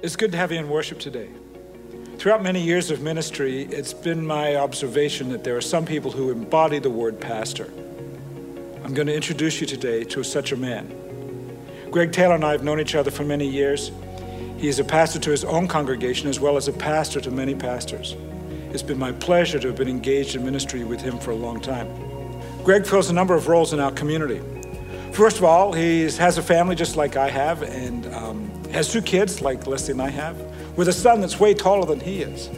It's good to have you in worship today. Throughout many years of ministry, it's been my observation that there are some people who embody the word pastor. I'm going to introduce you today to such a man. Greg Taylor and I have known each other for many years. He is a pastor to his own congregation as well as a pastor to many pastors. It's been my pleasure to have been engaged in ministry with him for a long time. Greg fills a number of roles in our community. First of all, he has a family just like I have, and um, has two kids like Leslie and I have, with a son that's way taller than he is.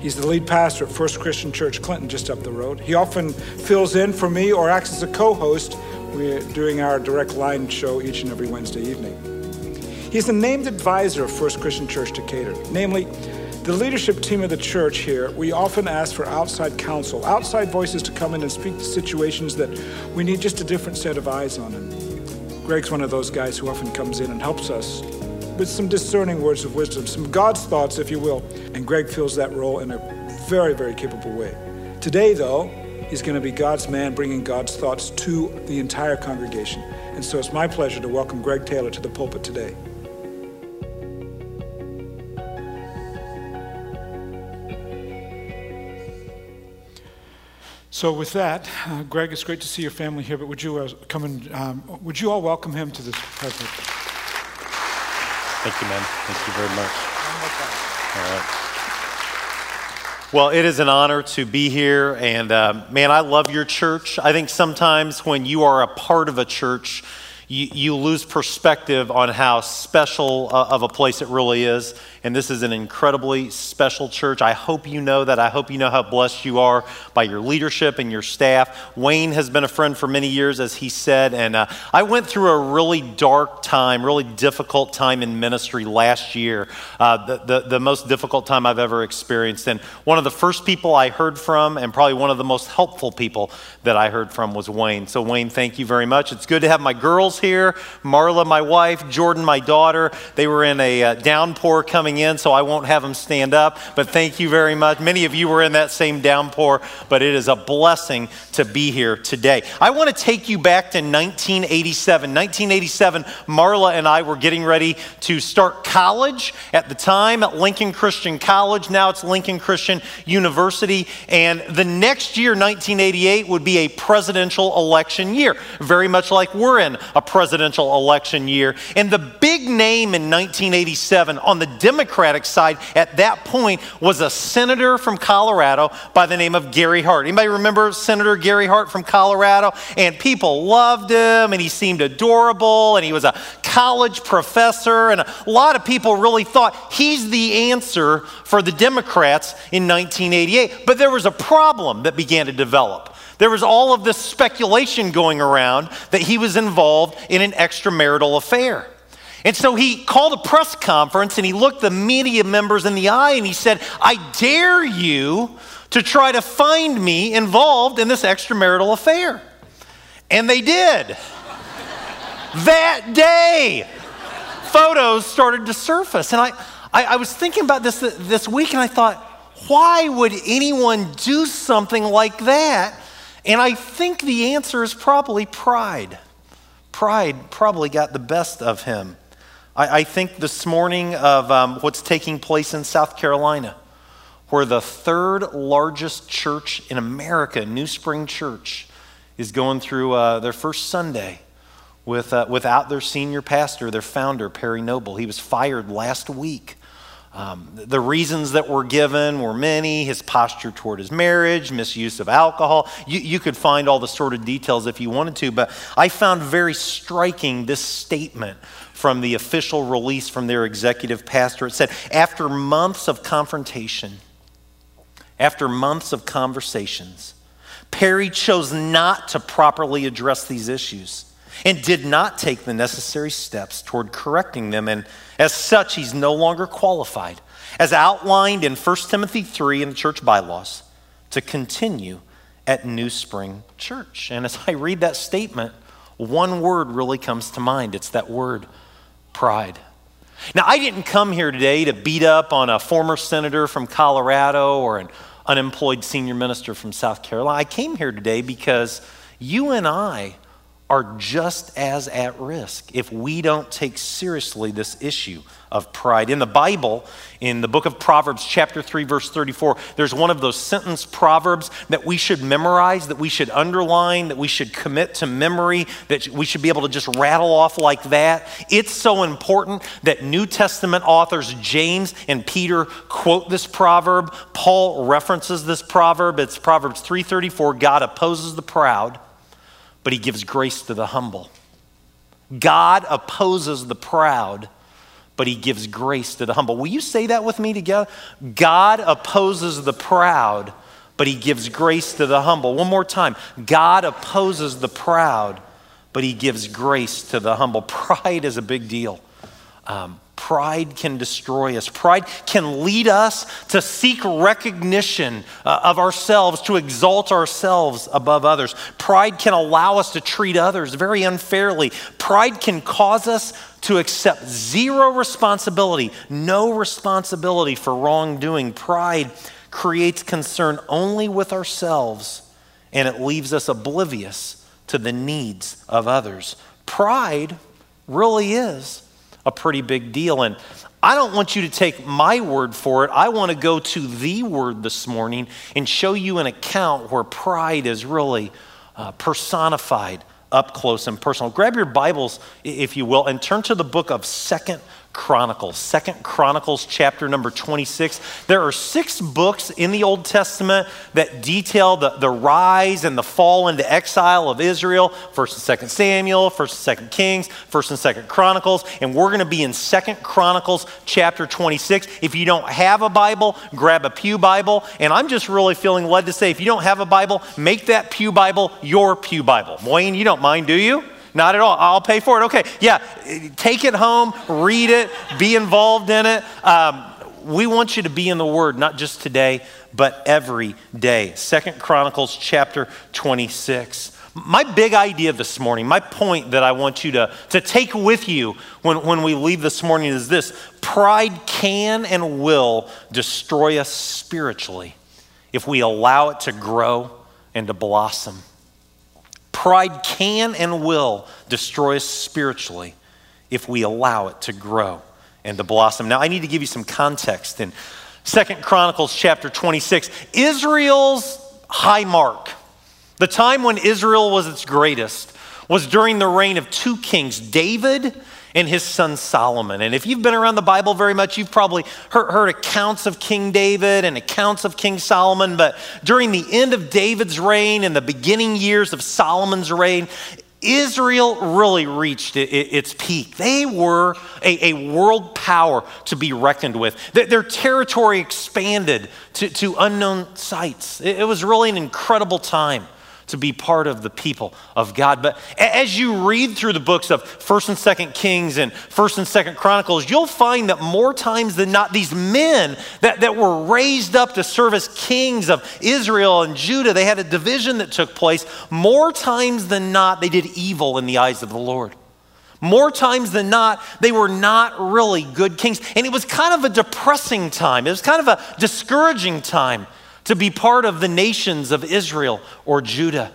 He's the lead pastor at First Christian Church Clinton, just up the road. He often fills in for me or acts as a co host. We're doing our direct line show each and every Wednesday evening. He's the named advisor of First Christian Church Decatur. Namely, the leadership team of the church here, we often ask for outside counsel, outside voices to come in and speak to situations that we need just a different set of eyes on. And Greg's one of those guys who often comes in and helps us with some discerning words of wisdom, some God's thoughts, if you will. And Greg fills that role in a very, very capable way. Today, though, he's going to be God's man bringing God's thoughts to the entire congregation. And so it's my pleasure to welcome Greg Taylor to the pulpit today. So, with that, uh, Greg, it's great to see your family here. But would you uh, come and um, would you all welcome him to this present? Thank you, man. Thank you very much. All right. Well, it is an honor to be here, and uh, man, I love your church. I think sometimes when you are a part of a church, you, you lose perspective on how special uh, of a place it really is and this is an incredibly special church. I hope you know that. I hope you know how blessed you are by your leadership and your staff. Wayne has been a friend for many years, as he said, and uh, I went through a really dark time, really difficult time in ministry last year, uh, the, the, the most difficult time I've ever experienced. And one of the first people I heard from, and probably one of the most helpful people that I heard from, was Wayne. So, Wayne, thank you very much. It's good to have my girls here Marla, my wife, Jordan, my daughter. They were in a uh, downpour coming coming in, so I won't have them stand up. But thank you very much. Many of you were in that same downpour, but it is a blessing to be here today. I want to take you back to 1987. 1987, Marla and I were getting ready to start college at the time at Lincoln Christian College. Now it's Lincoln Christian University. And the next year, 1988, would be a presidential election year, very much like we're in a presidential election year. And the big name in 1987 on the Democratic Democratic side at that point was a senator from Colorado by the name of Gary Hart. Anybody remember Senator Gary Hart from Colorado? And people loved him, and he seemed adorable, and he was a college professor, and a lot of people really thought he's the answer for the Democrats in 1988. But there was a problem that began to develop. There was all of this speculation going around that he was involved in an extramarital affair. And so he called a press conference and he looked the media members in the eye and he said, I dare you to try to find me involved in this extramarital affair. And they did. that day, photos started to surface. And I, I, I, was thinking about this this week and I thought, why would anyone do something like that? And I think the answer is probably pride. Pride probably got the best of him. I, I think this morning of um, what's taking place in South Carolina, where the third largest church in America, New Spring Church, is going through uh, their first Sunday with, uh, without their senior pastor, their founder, Perry Noble. He was fired last week. Um, the reasons that were given were many his posture toward his marriage, misuse of alcohol. You, you could find all the sort of details if you wanted to, but I found very striking this statement from the official release from their executive pastor. It said, after months of confrontation, after months of conversations, Perry chose not to properly address these issues and did not take the necessary steps toward correcting them. And as such, he's no longer qualified, as outlined in 1 Timothy 3 in the church bylaws, to continue at New Spring Church. And as I read that statement, one word really comes to mind it's that word pride. Now, I didn't come here today to beat up on a former senator from Colorado or an unemployed senior minister from South Carolina. I came here today because you and I are just as at risk if we don't take seriously this issue of pride. In the Bible, in the book of Proverbs, chapter 3, verse 34, there's one of those sentence proverbs that we should memorize, that we should underline, that we should commit to memory, that we should be able to just rattle off like that. It's so important that New Testament authors James and Peter quote this proverb. Paul references this proverb. It's Proverbs 3:34, God opposes the proud but he gives grace to the humble. God opposes the proud, but he gives grace to the humble. Will you say that with me together? God opposes the proud, but he gives grace to the humble. One more time. God opposes the proud, but he gives grace to the humble. Pride is a big deal. Um, Pride can destroy us. Pride can lead us to seek recognition uh, of ourselves, to exalt ourselves above others. Pride can allow us to treat others very unfairly. Pride can cause us to accept zero responsibility, no responsibility for wrongdoing. Pride creates concern only with ourselves and it leaves us oblivious to the needs of others. Pride really is a pretty big deal. And I don't want you to take my word for it. I want to go to the word this morning and show you an account where pride is really uh, personified up close and personal. Grab your Bibles, if you will, and turn to the book of Second Chronicles, Second Chronicles, chapter number 26. There are six books in the Old Testament that detail the, the rise and the fall into exile of Israel. First and Second Samuel, First and Second Kings, First and Second Chronicles, and we're going to be in Second Chronicles, chapter 26. If you don't have a Bible, grab a Pew Bible. And I'm just really feeling led to say, if you don't have a Bible, make that Pew Bible your Pew Bible. Wayne, you don't mind, do you? Not at all. I'll pay for it. Okay, yeah, take it home, read it, be involved in it. Um, we want you to be in the Word, not just today, but every day. Second Chronicles chapter 26. My big idea this morning, my point that I want you to, to take with you when, when we leave this morning is this pride can and will destroy us spiritually if we allow it to grow and to blossom. Pride can and will destroy us spiritually if we allow it to grow and to blossom. Now, I need to give you some context. In Second Chronicles chapter 26, Israel's high mark, the time when Israel was its greatest, was during the reign of two kings, David and his son Solomon. And if you've been around the Bible very much, you've probably heard, heard, accounts of King David and accounts of King Solomon. But during the end of David's reign and the beginning years of Solomon's reign, Israel really reached its peak. They were a, world power to be reckoned with. Their territory expanded to unknown sites. It was really an incredible time to be part of the people of God. But as you read through the books of 1st and 2nd Kings and 1st and 2nd Chronicles, you'll find that more times than not, these men that, that were raised up to serve as kings of Israel and Judah, they had a division that took place. More times than not, they did evil in the eyes of the Lord. More times than not, they were not really good kings. And it was kind of a depressing time. It was kind of a discouraging time to be part of the nations of Israel or Judah.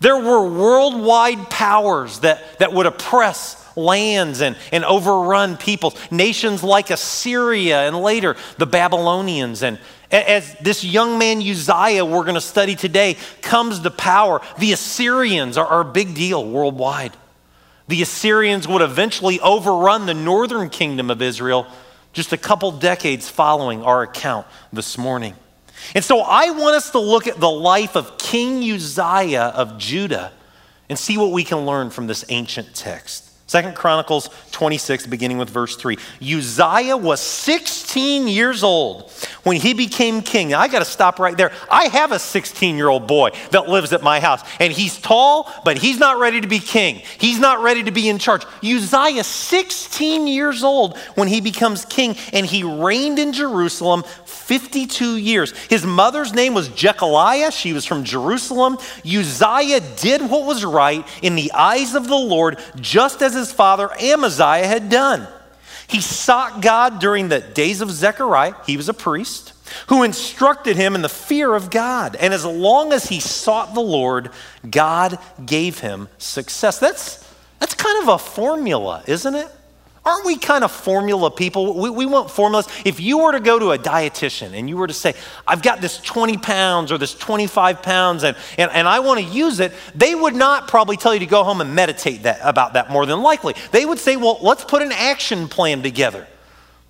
There were worldwide powers that, that would oppress lands and, and overrun peoples. Nations like Assyria and later the Babylonians. And as this young man Uzziah, we're going to study today, comes to power, the Assyrians are, are a big deal worldwide. The Assyrians would eventually overrun the northern kingdom of Israel just a couple decades following our account this morning. And so I want us to look at the life of King Uzziah of Judah and see what we can learn from this ancient text. Second Chronicles 26, beginning with verse 3. Uzziah was 16 years old when he became king. Now, I got to stop right there. I have a 16 year old boy that lives at my house, and he's tall, but he's not ready to be king. He's not ready to be in charge. Uzziah, 16 years old when he becomes king, and he reigned in Jerusalem 52 years. His mother's name was Jekoliah. She was from Jerusalem. Uzziah did what was right in the eyes of the Lord, just as his father Amaziah had done. He sought God during the days of Zechariah, he was a priest, who instructed him in the fear of God. And as long as he sought the Lord, God gave him success. That's, that's kind of a formula, isn't it? Aren't we kind of formula people? We, we, want formulas. If you were to go to a dietitian and you were to say, I've got this 20 pounds or this 25 pounds and, and, and I want to use it, they would not probably tell you to go home and meditate that, about that more than likely. They would say, well, let's put an action plan together.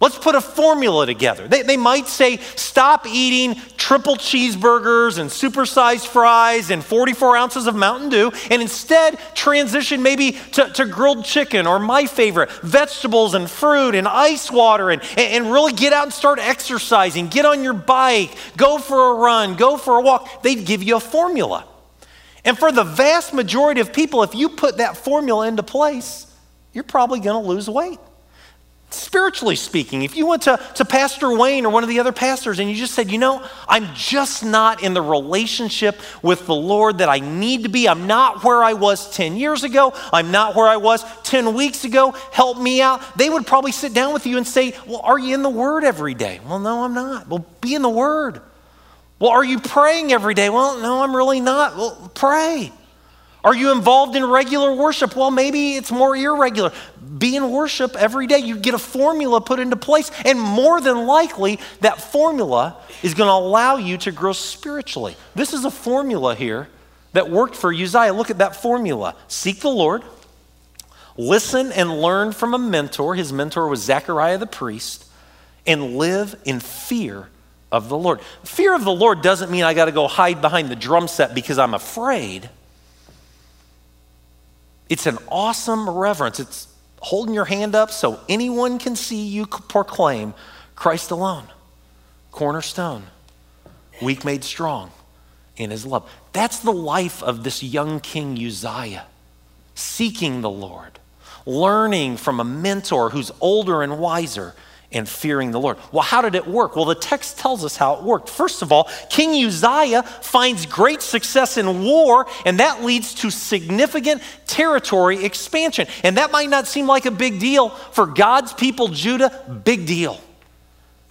Let's put a formula together. They, they might say, stop eating triple cheeseburgers and supersized fries and 44 ounces of Mountain Dew, and instead transition maybe to, to grilled chicken or my favorite, vegetables and fruit and ice water, and, and really get out and start exercising. Get on your bike, go for a run, go for a walk. They'd give you a formula. And for the vast majority of people, if you put that formula into place, you're probably going to lose weight. Spiritually speaking, if you went to, to Pastor Wayne or one of the other pastors and you just said, you know, I'm just not in the relationship with the Lord that I need to be. I'm not where I was 10 years ago. I'm not where I was 10 weeks ago. Help me out. They would probably sit down with you and say, Well, are you in the Word every day? Well, no, I'm not. Well, be in the Word. Well, are you praying every day? Well, no, I'm really not. Well, pray. Are you involved in regular worship? Well, maybe it's more irregular. Be in worship every day. You get a formula put into place, and more than likely, that formula is going to allow you to grow spiritually. This is a formula here that worked for Uzziah. Look at that formula seek the Lord, listen and learn from a mentor. His mentor was Zechariah the priest, and live in fear of the Lord. Fear of the Lord doesn't mean I got to go hide behind the drum set because I'm afraid. It's an awesome reverence. It's holding your hand up so anyone can see you proclaim Christ alone, cornerstone, weak made strong in his love. That's the life of this young king Uzziah, seeking the Lord, learning from a mentor who's older and wiser and fearing the Lord. Well, how did it work? Well, the text tells us how it worked. First of all, King Uzziah finds great success in war, and that leads to significant territory expansion. And that might not seem like a big deal for God's people, Judah, big deal.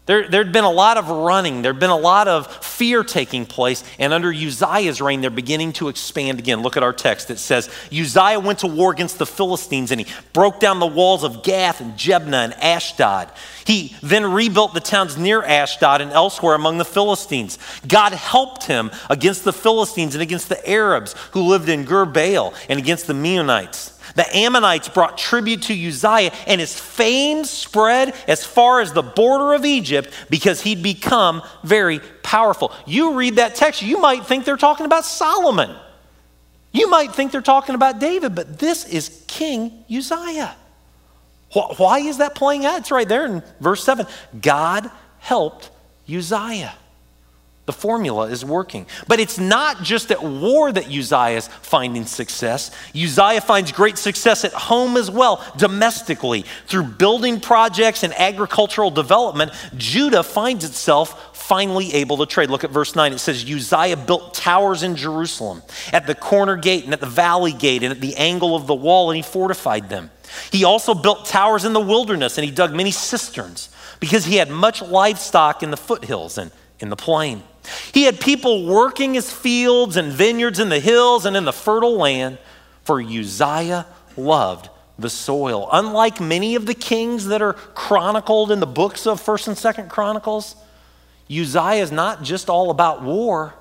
There, there'd been a lot of running, there'd been a lot of fear taking place, and under Uzziah's reign, they're beginning to expand again. Look at our text. It says, Uzziah went to war against the Philistines, and he broke down the walls of Gath and Jabneh and Ashdod. He then rebuilt the towns near Ashdod and elsewhere among the Philistines. God helped him against the Philistines and against the Arabs who lived in Gur Baal and against the Meunites. The Ammonites brought tribute to Uzziah, and his fame spread as far as the border of Egypt because he'd become very powerful. You read that text, you might think they're talking about Solomon. You might think they're talking about David, but this is King Uzziah. Why is that playing out? It's right there in verse 7. God helped Uzziah. The formula is working. But it's not just at war that Uzziah is finding success. Uzziah finds great success at home as well, domestically. Through building projects and agricultural development, Judah finds itself finally able to trade. Look at verse 9. It says, Uzziah built towers in Jerusalem, at the corner gate and at the valley gate and at the angle of the wall, and he fortified them. He also built towers in the wilderness, and he dug many cisterns because he had much livestock in the foothills and in the plain. He had people working his fields and vineyards in the hills and in the fertile land, for Uzziah loved the soil. Unlike many of the kings that are chronicled in the books of 1st and 2nd Chronicles, Uzziah is not just all about war.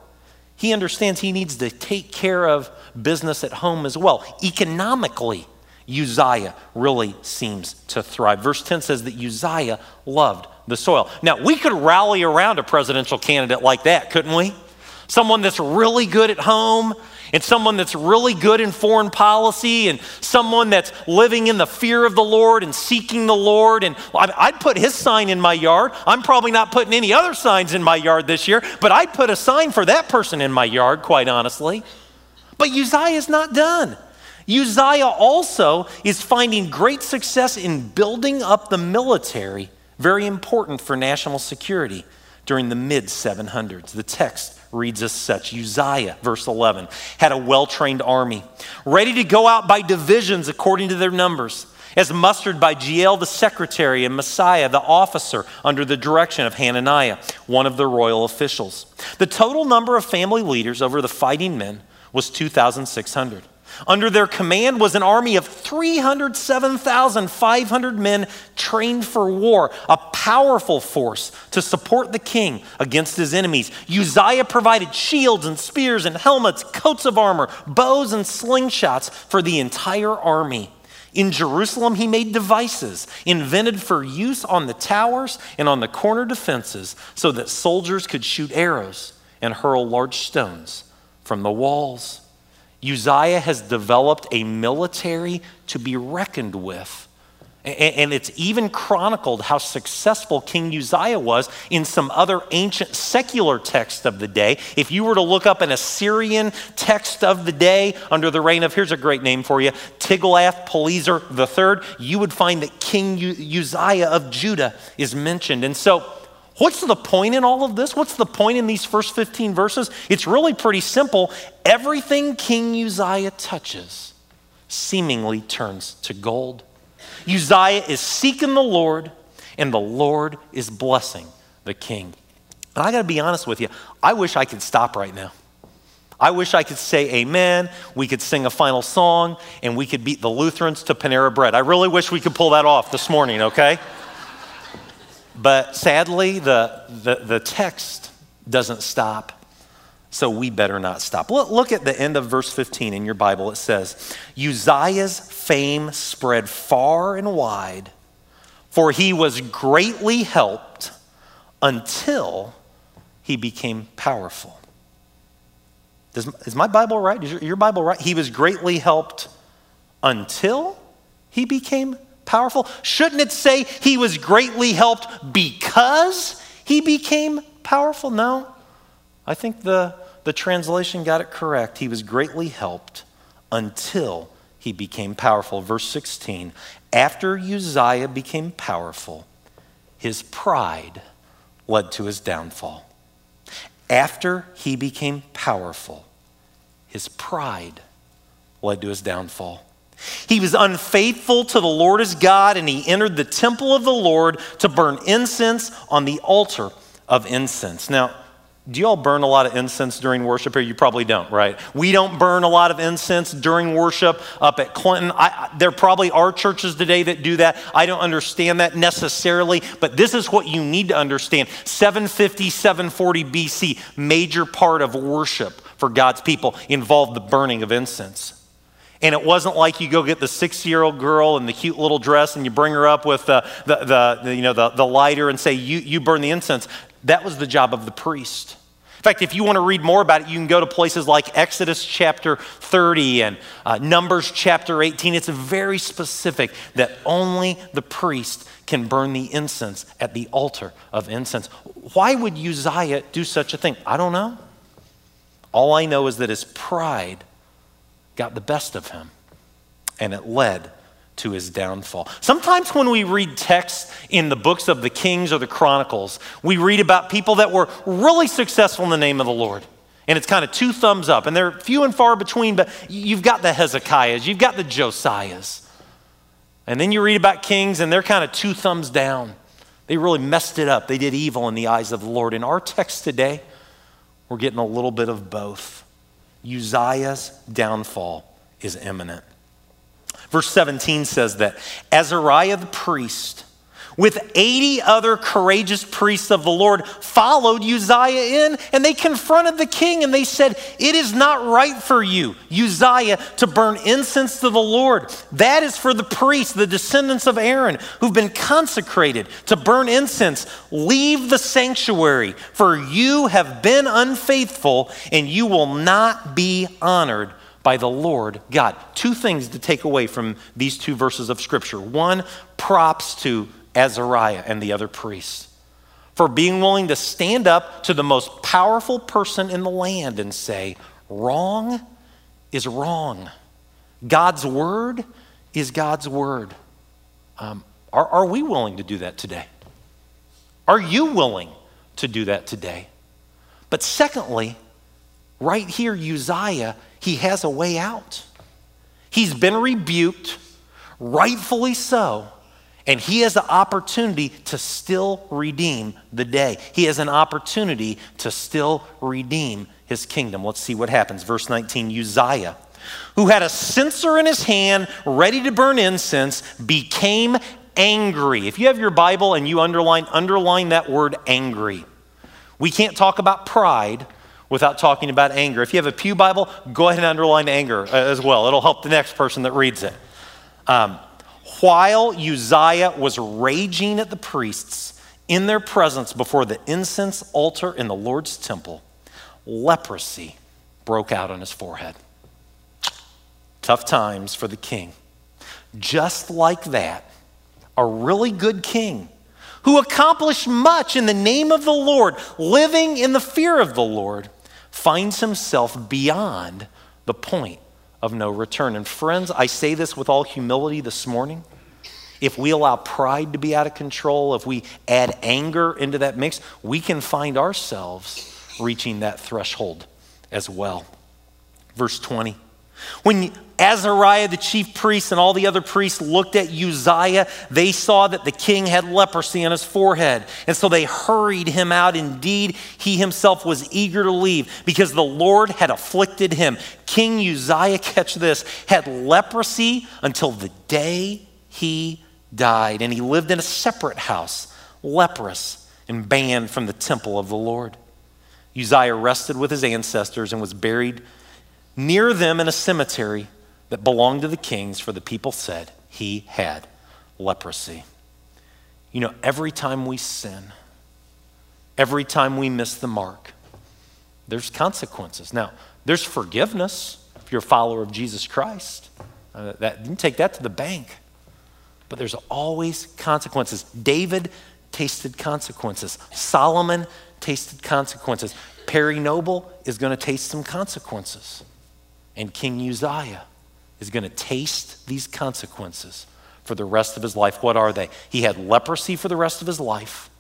He understands he needs to take care of business at home as well. Economically, Uzziah really seems to thrive. Verse 10 says that Uzziah loved the soil. Now, we could rally around a presidential candidate like that, couldn't we? Someone that's really good at home, and someone that's really good in foreign policy, and someone that's living in the fear of the Lord and seeking the Lord. And I'd put his sign in my yard. I'm probably not putting any other signs in my yard this year, but I'd put a sign for that person in my yard, quite honestly. But Uzziah is not done. Uzziah also is finding great success in building up the military very important for national security during the mid 700s. The text reads as such Uzziah, verse 11, had a well trained army, ready to go out by divisions according to their numbers. as mustered by Jeiel the secretary and Maaseiah the officer under the direction of Hananiah, one of the royal officials. The total number of family leaders over the fighting men was 2,600. Under their command was an army of 307,500 men trained for war, a powerful force to support the king against his enemies. Uzziah provided shields and spears and helmets, coats of armor, bows and slingshots for the entire army. In Jerusalem, he made devices invented for use on the towers and on the corner defenses so that soldiers could shoot arrows and hurl large stones from the walls. Uzziah has developed a military to be reckoned with. And it's even chronicled how successful King Uzziah was in some other ancient secular text of the day. If you were to look up an Assyrian text of the day under the reign of, here's a great name for you, Tiglath-Pileser III, you would find that King Uzziah of Judah is mentioned. And so, what's the point in all of this? What's the point in these first 15 verses? It's really pretty simple. Everything King Uzziah touches seemingly turns to gold. Uzziah is seeking the Lord, and the Lord is blessing the king. And I got to be honest with you, I wish I could stop right now. I wish I could say amen. We could sing a final song and we could beat the Lutherans to Panera Bread. I really wish we could pull that off this morning, okay? But sadly, the, the, the text doesn't stop so we better not stop. Look at the end of verse 15 in your Bible. It says, Uzziah's fame spread far and wide, for he was greatly helped until he became powerful. Does, is my Bible right? Is your, your Bible right? He was greatly helped until he became powerful. Shouldn't it say he was greatly helped because he became powerful? No. I think the the translation got it correct. He was greatly helped until he became powerful. Verse 16 After Uzziah became powerful, his pride led to his downfall. After he became powerful, his pride led to his downfall. He was unfaithful to the Lord his God, and he entered the temple of the Lord to burn incense on the altar of incense. Now, do you all burn a lot of incense during worship here? You probably don't, right? We don't burn a lot of incense during worship up at Clinton. I, there probably are churches today that do that. I don't understand that necessarily, but this is what you need to understand. 750, 740 BC, major part of worship for God's people involved the burning of incense. And it wasn't like you go get the six year old girl in the cute little dress and you bring her up with the, the, the, you know, the, the lighter and say, you, you burn the incense. That was the job of the priest. In fact, if you want to read more about it, you can go to places like Exodus chapter 30 and uh, Numbers chapter 18. It's very specific that only the priest can burn the incense at the altar of incense. Why would Uzziah do such a thing? I don't know. All I know is that his pride got the best of him, and it led to his downfall. Sometimes when we read texts in the books of the Kings or the Chronicles, we read about people that were really successful in the name of the Lord. And it's kind of two thumbs up. And they're few and far between, but you've got the Hezekiahs, you've got the Josiahs. And then you read about kings, and they're kind of two thumbs down. They really messed it up. They did evil in the eyes of the Lord. In our text today, we're getting a little bit of both. Uzziah's downfall is imminent. Verse 17 says that Azariah the priest, with 80 other courageous priests of the Lord, followed Uzziah in, and they confronted the king and they said, It is not right for you, Uzziah, to burn incense to the Lord. That is for the priests, the descendants of Aaron, who've been consecrated to burn incense. Leave the sanctuary, for you have been unfaithful, and you will not be honored by the Lord God. Two things to take away from these two verses of Scripture. One, props to Azariah and the other priests for being willing to stand up to the most powerful person in the land and say, wrong is wrong. God's word is God's word. Um, are, are we willing to do that today? Are you willing to do that today? But secondly, right here, Uzziah he has a way out. He's been rebuked, rightfully so. And he has the opportunity to still redeem the day. He has an opportunity to still redeem his kingdom. Let's see what happens. Verse 19 Uzziah, who had a censer in his hand ready to burn incense, became angry. If you have your Bible and you underline, underline that word angry. We can't talk about pride without talking about anger. If you have a Pew Bible, go ahead and underline anger uh, as well. It'll help the next person that reads it. Um, while Uzziah was raging at the priests in their presence before the incense altar in the Lord's temple, leprosy broke out on his forehead. Tough times for the king. Just like that, a really good king who accomplished much in the name of the Lord, living in the fear of the Lord, finds himself beyond the point of no return. And friends, I say this with all humility this morning. If we allow pride to be out of control, if we add anger into that mix, we can find ourselves reaching that threshold as well. Verse 20. When Azariah, the chief priest, and all the other priests looked at Uzziah, they saw that the king had leprosy on his forehead. And so they hurried him out. Indeed, he himself was eager to leave because the Lord had afflicted him. King Uzziah, catch this, had leprosy until the day he died. And he lived in a separate house, leprous and banned from the temple of the Lord. Uzziah rested with his ancestors and was buried near them in a cemetery that belonged to the kings, for the people said he had leprosy. You know, every time we sin, every time we miss the mark, there's consequences. Now, there's forgiveness if you're a follower of Jesus Christ. Uh, that, you can take that to the bank. But there's always consequences. David tasted consequences. Solomon tasted consequences. Perry Noble is going to taste some consequences. And King Uzziah is going to taste these consequences for the rest of his life. What are they? He had leprosy for the rest of his life.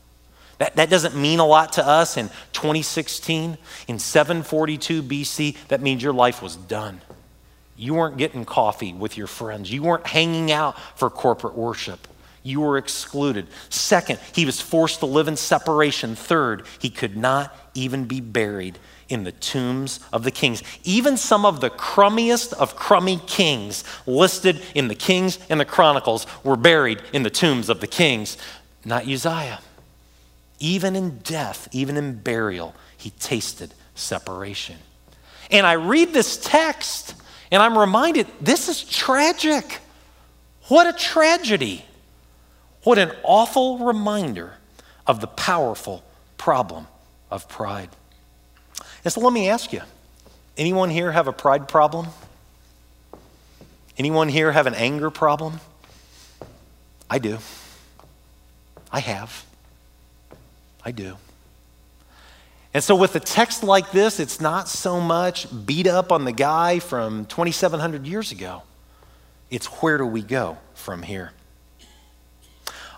That, that doesn't mean a lot to us in 2016. In 742 BC, that means your life was done. You weren't getting coffee with your friends, you weren't hanging out for corporate worship. You were excluded. Second, he was forced to live in separation. Third, he could not even be buried in the tombs of the kings. Even some of the crummiest of crummy kings listed in the Kings and the Chronicles were buried in the tombs of the kings, not Uzziah. Even in death, even in burial, he tasted separation. And I read this text and I'm reminded this is tragic. What a tragedy. What an awful reminder of the powerful problem of pride. And so let me ask you anyone here have a pride problem? Anyone here have an anger problem? I do. I have. I do. And so, with a text like this, it's not so much beat up on the guy from 2,700 years ago. It's where do we go from here?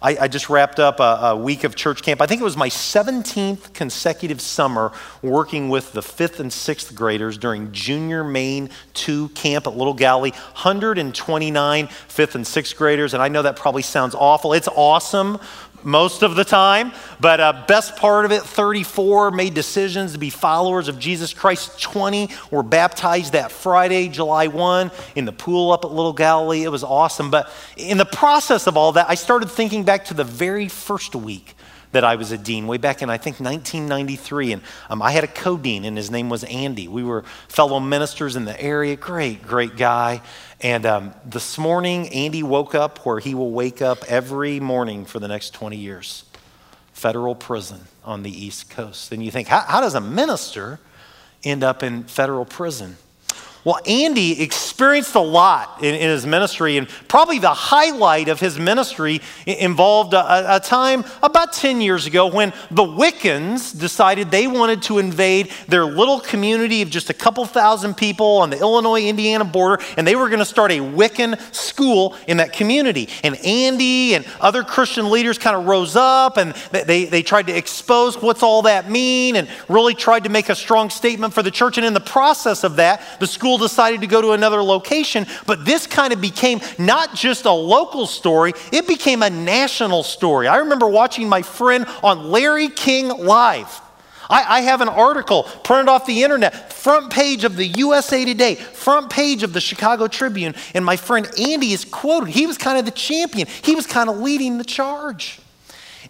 I, I just wrapped up a, a, week of church camp. I think it was my 17th consecutive summer working with the fifth and sixth graders during Junior Main 2 camp at Little Galilee. 129 fifth and sixth graders, and I know that probably sounds awful. It's awesome most of the time. But uh, best part of it 34 made decisions to be followers of Jesus Christ. 20 were baptized that Friday, July 1, in the pool up at Little Galilee. It was awesome. But in the process of all that, I started thinking back to the very first week that I was a dean, way back in, I think, 1993. And um, I had a co dean, and his name was Andy. We were fellow ministers in the area. Great, great guy. And um, this morning, Andy woke up where he will wake up every morning for the next 20 years federal prison on the East Coast. And you think, how, how does a minister end up in federal prison? Well, Andy experienced a lot in, in, his ministry, and probably the highlight of his ministry involved a, a, time about 10 years ago when the Wiccans decided they wanted to invade their little community of just a couple thousand people on the Illinois Indiana border, and they were going to start a Wiccan school in that community. And Andy and other Christian leaders kind of rose up and they, they tried to expose what's all that mean and really tried to make a strong statement for the church. And in the process of that, the school school decided to go to another location, but this kind of became not just a local story, it became a national story. I remember watching my friend on Larry King Live. I, I, have an article printed off the internet, front page of the USA Today, front page of the Chicago Tribune, and my friend Andy is quoted. He was kind of the champion, he was kind of leading the charge.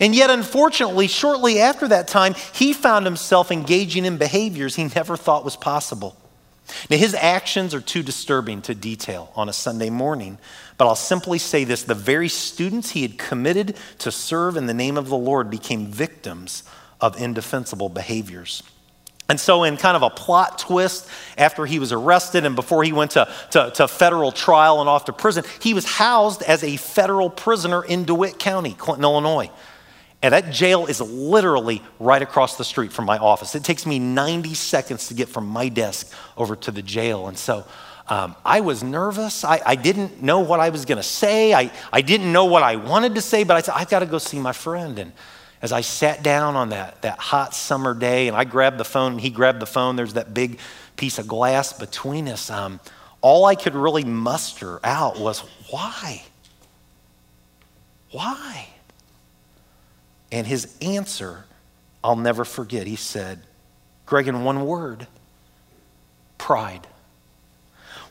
And yet, unfortunately, shortly after that time, he found himself engaging in behaviors he never thought was possible. Now, his actions are too disturbing to detail on a Sunday morning, but I'll simply say this the very students he had committed to serve in the name of the Lord became victims of indefensible behaviors. And so, in kind of a plot twist, after he was arrested and before he went to, to, to, federal trial and off to prison, he was housed as a federal prisoner in DeWitt County, Clinton, Illinois. And that jail is literally right across the street from my office. It takes me 90 seconds to get from my desk over to the jail. And so um, I was nervous. I, I, didn't know what I was going to say. I, I didn't know what I wanted to say, but I said, I've got to go see my friend. And as I sat down on that, that hot summer day and I grabbed the phone and he grabbed the phone, there's that big piece of glass between us. Um, all I could really muster out was, why? Why? And his answer, I'll never forget. He said, Greg, in one word, pride.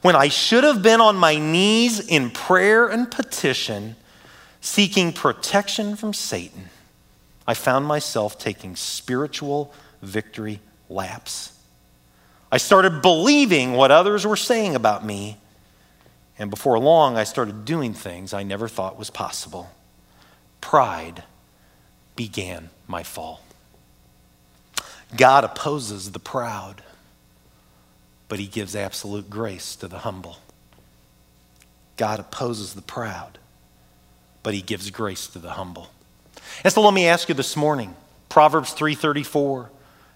When I should have been on my knees in prayer and petition, seeking protection from Satan, I found myself taking spiritual victory laps. I started believing what others were saying about me, and before long, I started doing things I never thought was possible. Pride began my fall. God opposes the proud, but he gives absolute grace to the humble. God opposes the proud, but he gives grace to the humble. And so let me ask you this morning Proverbs 3:34,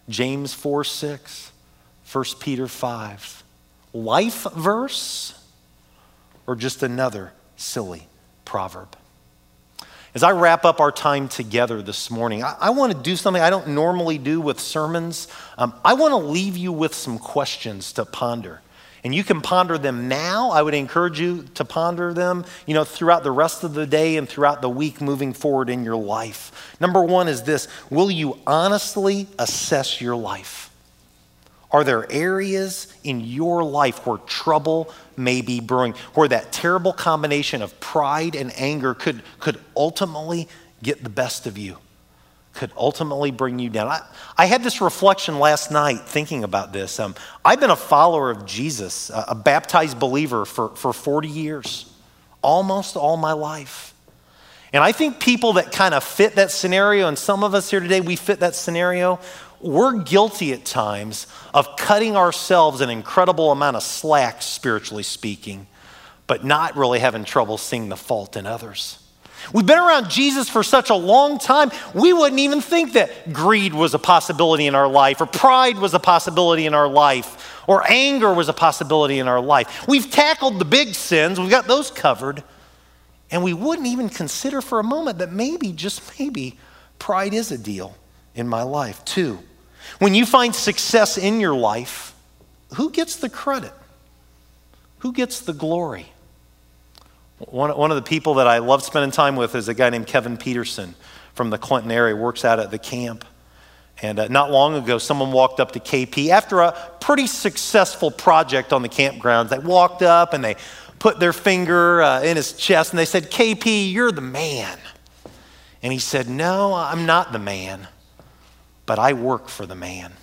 James 4 6, 1 Peter 5. Life verse or just another silly proverb? As I wrap up our time together this morning, I, I want to do something I don't normally do with sermons. Um, I want to leave you with some questions to ponder. And you can ponder them now. I would encourage you to ponder them, you know, throughout the rest of the day and throughout the week moving forward in your life. Number one is this Will you honestly assess your life? Are there areas in your life where trouble may be brewing, where that terrible combination of pride and anger could, could ultimately get the best of you? could ultimately bring you down. I, I had this reflection last night thinking about this. Um, I've been a follower of Jesus, a, a baptized believer for, for 40 years, almost all my life. And I think people that kind of fit that scenario, and some of us here today, we fit that scenario, we're guilty at times of cutting ourselves an incredible amount of slack, spiritually speaking, but not really having trouble seeing the fault in others. We've been around Jesus for such a long time, we wouldn't even think that greed was a possibility in our life, or pride was a possibility in our life, or anger was a possibility in our life. We've tackled the big sins, we've got those covered, and we wouldn't even consider for a moment that maybe, just maybe, pride is a deal in my life. too. when you find success in your life, who gets the credit? Who gets the glory? One, one of the people that I love spending time with is a guy named Kevin Peterson from the Clinton area, works out at the camp. And uh, not long ago, someone walked up to KP after a pretty successful project on the campgrounds. They walked up and they put their finger uh, in his chest and they said, KP, you're the man. And he said, No, I'm not the man, but I work for the man.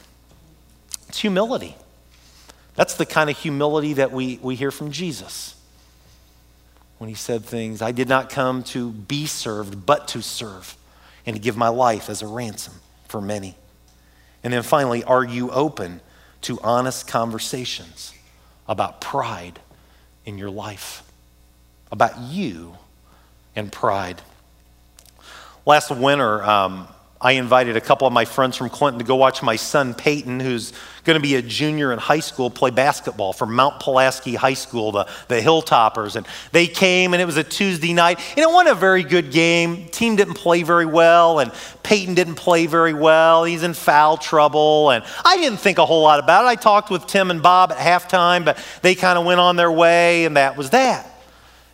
It's humility. That's the kind of humility that we, we hear from Jesus when he said things, I did not come to be served, but to serve, and to give my life as a ransom for many. And then finally, are you open to honest conversations about pride in your life? About you and pride. Last winter, um, I invited a couple of my friends from Clinton to go watch my son Peyton, who's going to be a junior in high school, play basketball for Mount Pulaski High School, the, the Hilltoppers. And they came, and it was a Tuesday night, and it wasn't a very good game. Team didn't play very well, and Peyton didn't play very well. He's in foul trouble, and I didn't think a whole lot about it. I talked with Tim and Bob at halftime, but they kind of went on their way, and that was that.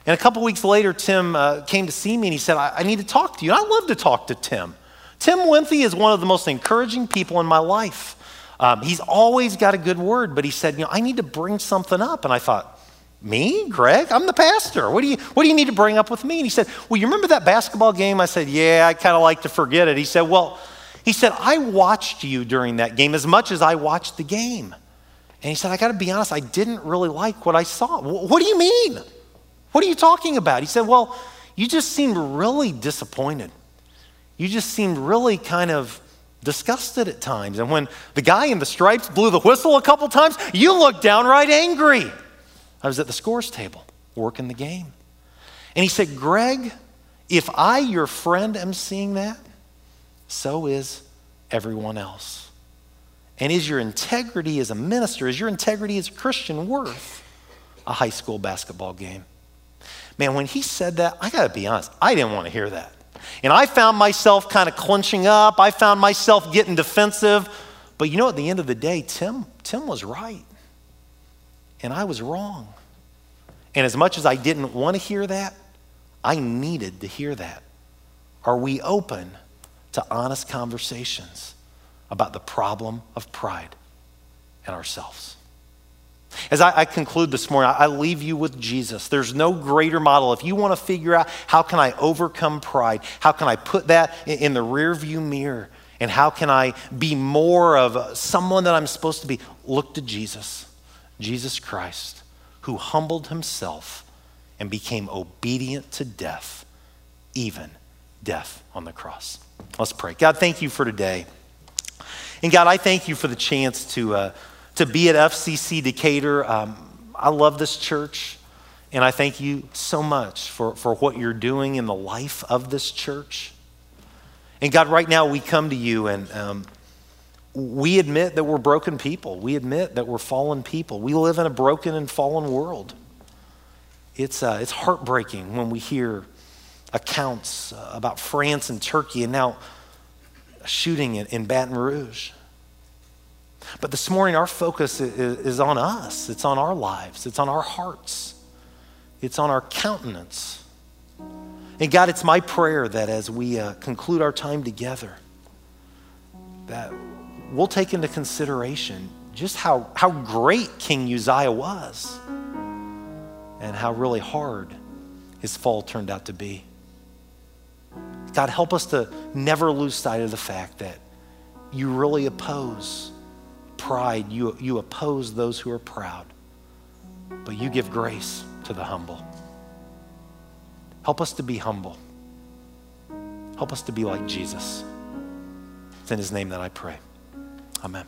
And a couple weeks later, Tim uh, came to see me, and he said, I, I need to talk to you. And I love to talk to Tim. Tim Winthy is one of the most encouraging people in my life. Um, he's always got a good word, but he said, You know, I need to bring something up. And I thought, Me, Greg? I'm the pastor. What do, you, what do you need to bring up with me? And he said, Well, you remember that basketball game? I said, Yeah, I kind of like to forget it. He said, Well, he said, I watched you during that game as much as I watched the game. And he said, I got to be honest, I didn't really like what I saw. What do you mean? What are you talking about? He said, Well, you just seemed really disappointed you just seemed really kind of disgusted at times. And when the guy in the stripes blew the whistle a couple times, you looked downright angry. I was at the scores table working the game. And he said, Greg, if I, your friend, am seeing that, so is everyone else. And is your integrity as a minister, is your integrity as a Christian worth a high school basketball game? Man, when he said that, I got to be honest, I didn't want to hear that. And I found myself kind of clenching up. I found myself getting defensive. But you know, at the end of the day, Tim, Tim was right. And I was wrong. And as much as I didn't want to hear that, I needed to hear that. Are we open to honest conversations about the problem of pride and ourselves? As I, I, conclude this morning, I, I leave you with Jesus. There's no greater model. If you want to figure out how can I overcome pride, how can I put that in, in the rearview mirror, and how can I be more of someone that I'm supposed to be, look to Jesus, Jesus Christ, who humbled himself and became obedient to death, even death on the cross. Let's pray. God, thank you for today. And God, I thank you for the chance to. Uh, to be at FCC Decatur. Um, I love this church, and I thank you so much for, for what you're doing in the life of this church. And God, right now we come to you and um, we admit that we're broken people. We admit that we're fallen people. We live in a broken and fallen world. It's, uh, it's heartbreaking when we hear accounts about France and Turkey and now a shooting in, in Baton Rouge. But this morning, our focus is, on us, it's on our lives, it's on our hearts, it's on our countenance. And God, it's my prayer that as we uh, conclude our time together, that we'll take into consideration just how, how great King Uzziah was and how really hard his fall turned out to be. God, help us to never lose sight of the fact that you really oppose pride, you, you oppose those who are proud, but you give grace to the humble. Help us to be humble. Help us to be like Jesus. It's in his name that I pray. Amen.